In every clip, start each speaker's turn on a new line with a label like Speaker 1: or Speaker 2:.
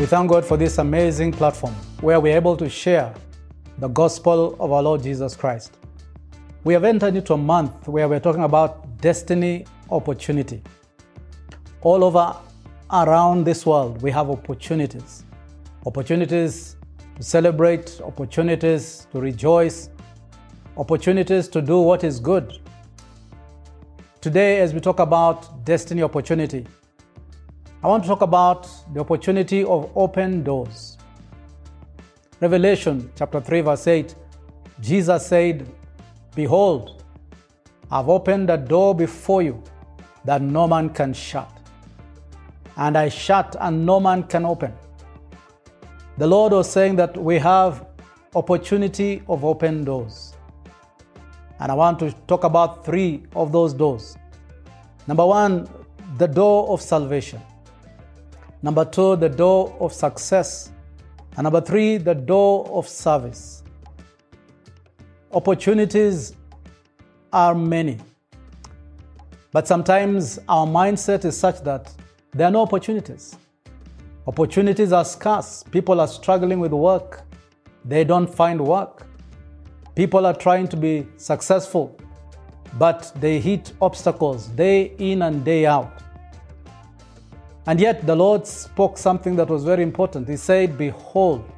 Speaker 1: We thank God for this amazing platform where we're able to share the gospel of our Lord Jesus Christ. We have entered into a month where we're talking about destiny opportunity. All over around this world, we have opportunities. Opportunities to celebrate, opportunities to rejoice, opportunities to do what is good. Today, as we talk about destiny opportunity, I want to talk about the opportunity of open doors. Revelation chapter 3, verse 8, Jesus said, Behold, I've opened a door before you that no man can shut. And I shut and no man can open. The Lord was saying that we have opportunity of open doors. And I want to talk about three of those doors. Number one, the door of salvation. Number two, the door of success. And number three, the door of service. Opportunities are many. But sometimes our mindset is such that there are no opportunities. Opportunities are scarce. People are struggling with work. They don't find work. People are trying to be successful, but they hit obstacles day in and day out. And yet the Lord spoke something that was very important. He said, Behold,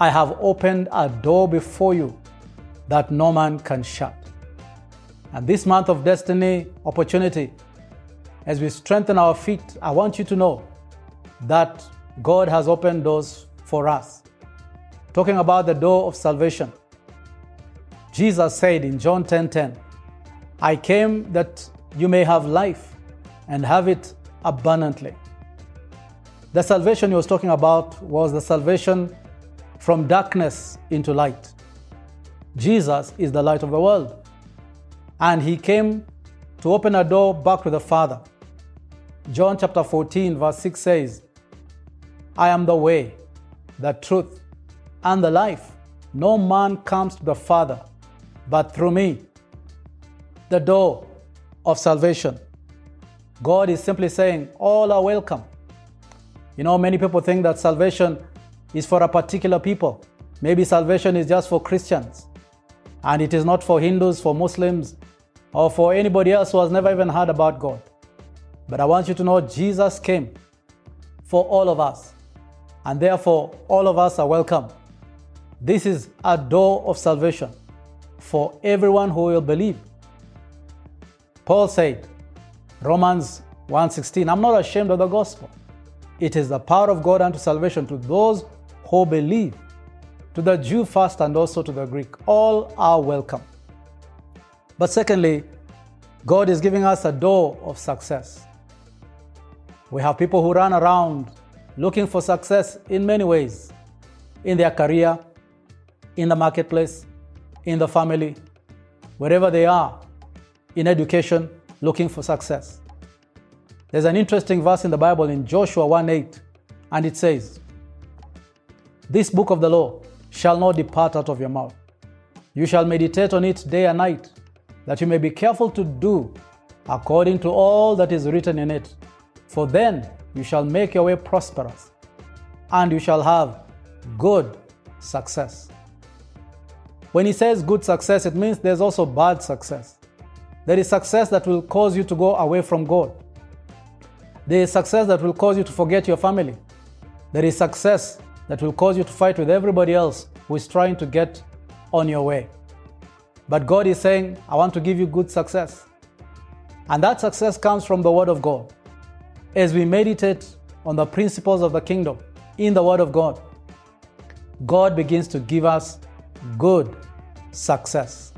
Speaker 1: I have opened a door before you that no man can shut. And this month of destiny opportunity, as we strengthen our feet, I want you to know that God has opened doors for us. Talking about the door of salvation. Jesus said in John 10:10, 10, 10, I came that you may have life and have it abundantly. The salvation he was talking about was the salvation from darkness into light. Jesus is the light of the world. And he came to open a door back to the Father. John chapter 14, verse 6 says, I am the way, the truth, and the life. No man comes to the Father but through me. The door of salvation. God is simply saying, All are welcome. You know, many people think that salvation is for a particular people. Maybe salvation is just for Christians, and it is not for Hindus, for Muslims, or for anybody else who has never even heard about God. But I want you to know Jesus came for all of us, and therefore all of us are welcome. This is a door of salvation for everyone who will believe. Paul said, Romans 1:16, I'm not ashamed of the gospel. It is the power of God unto salvation to those who believe, to the Jew first and also to the Greek. All are welcome. But secondly, God is giving us a door of success. We have people who run around looking for success in many ways in their career, in the marketplace, in the family, wherever they are, in education, looking for success. There's an interesting verse in the Bible in Joshua 1 8, and it says, This book of the law shall not depart out of your mouth. You shall meditate on it day and night, that you may be careful to do according to all that is written in it. For then you shall make your way prosperous, and you shall have good success. When he says good success, it means there's also bad success. There is success that will cause you to go away from God. There is success that will cause you to forget your family. There is success that will cause you to fight with everybody else who is trying to get on your way. But God is saying, I want to give you good success. And that success comes from the Word of God. As we meditate on the principles of the kingdom in the Word of God, God begins to give us good success.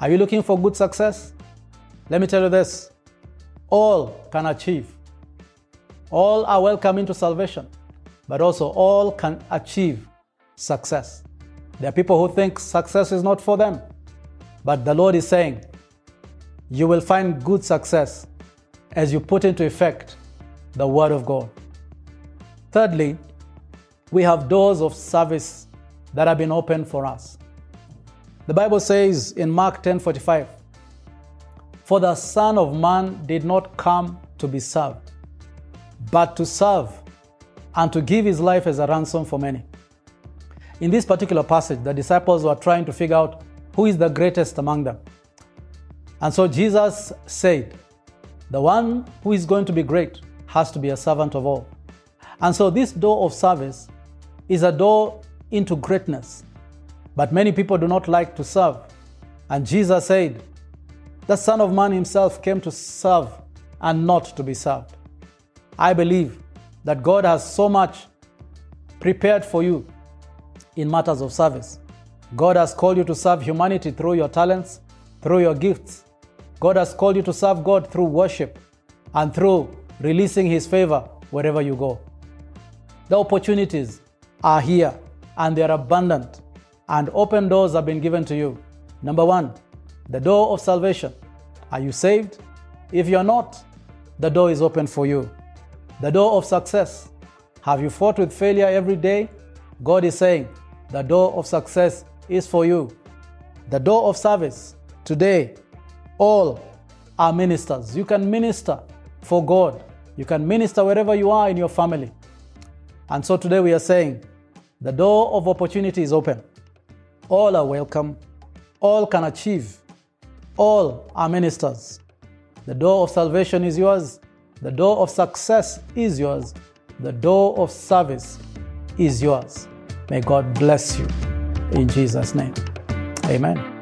Speaker 1: Are you looking for good success? Let me tell you this all can achieve. All are welcome into salvation, but also all can achieve success. There are people who think success is not for them, but the Lord is saying, you will find good success as you put into effect the Word of God. Thirdly, we have doors of service that have been opened for us. The Bible says in Mark 10:45, "For the Son of Man did not come to be served, but to serve and to give his life as a ransom for many. In this particular passage, the disciples were trying to figure out who is the greatest among them. And so Jesus said, The one who is going to be great has to be a servant of all. And so this door of service is a door into greatness. But many people do not like to serve. And Jesus said, The Son of Man himself came to serve and not to be served. I believe that God has so much prepared for you in matters of service. God has called you to serve humanity through your talents, through your gifts. God has called you to serve God through worship and through releasing His favor wherever you go. The opportunities are here and they are abundant, and open doors have been given to you. Number one, the door of salvation. Are you saved? If you're not, the door is open for you. The door of success. Have you fought with failure every day? God is saying, the door of success is for you. The door of service. Today, all are ministers. You can minister for God. You can minister wherever you are in your family. And so today we are saying, the door of opportunity is open. All are welcome. All can achieve. All are ministers. The door of salvation is yours. The door of success is yours. The door of service is yours. May God bless you. In Jesus' name. Amen.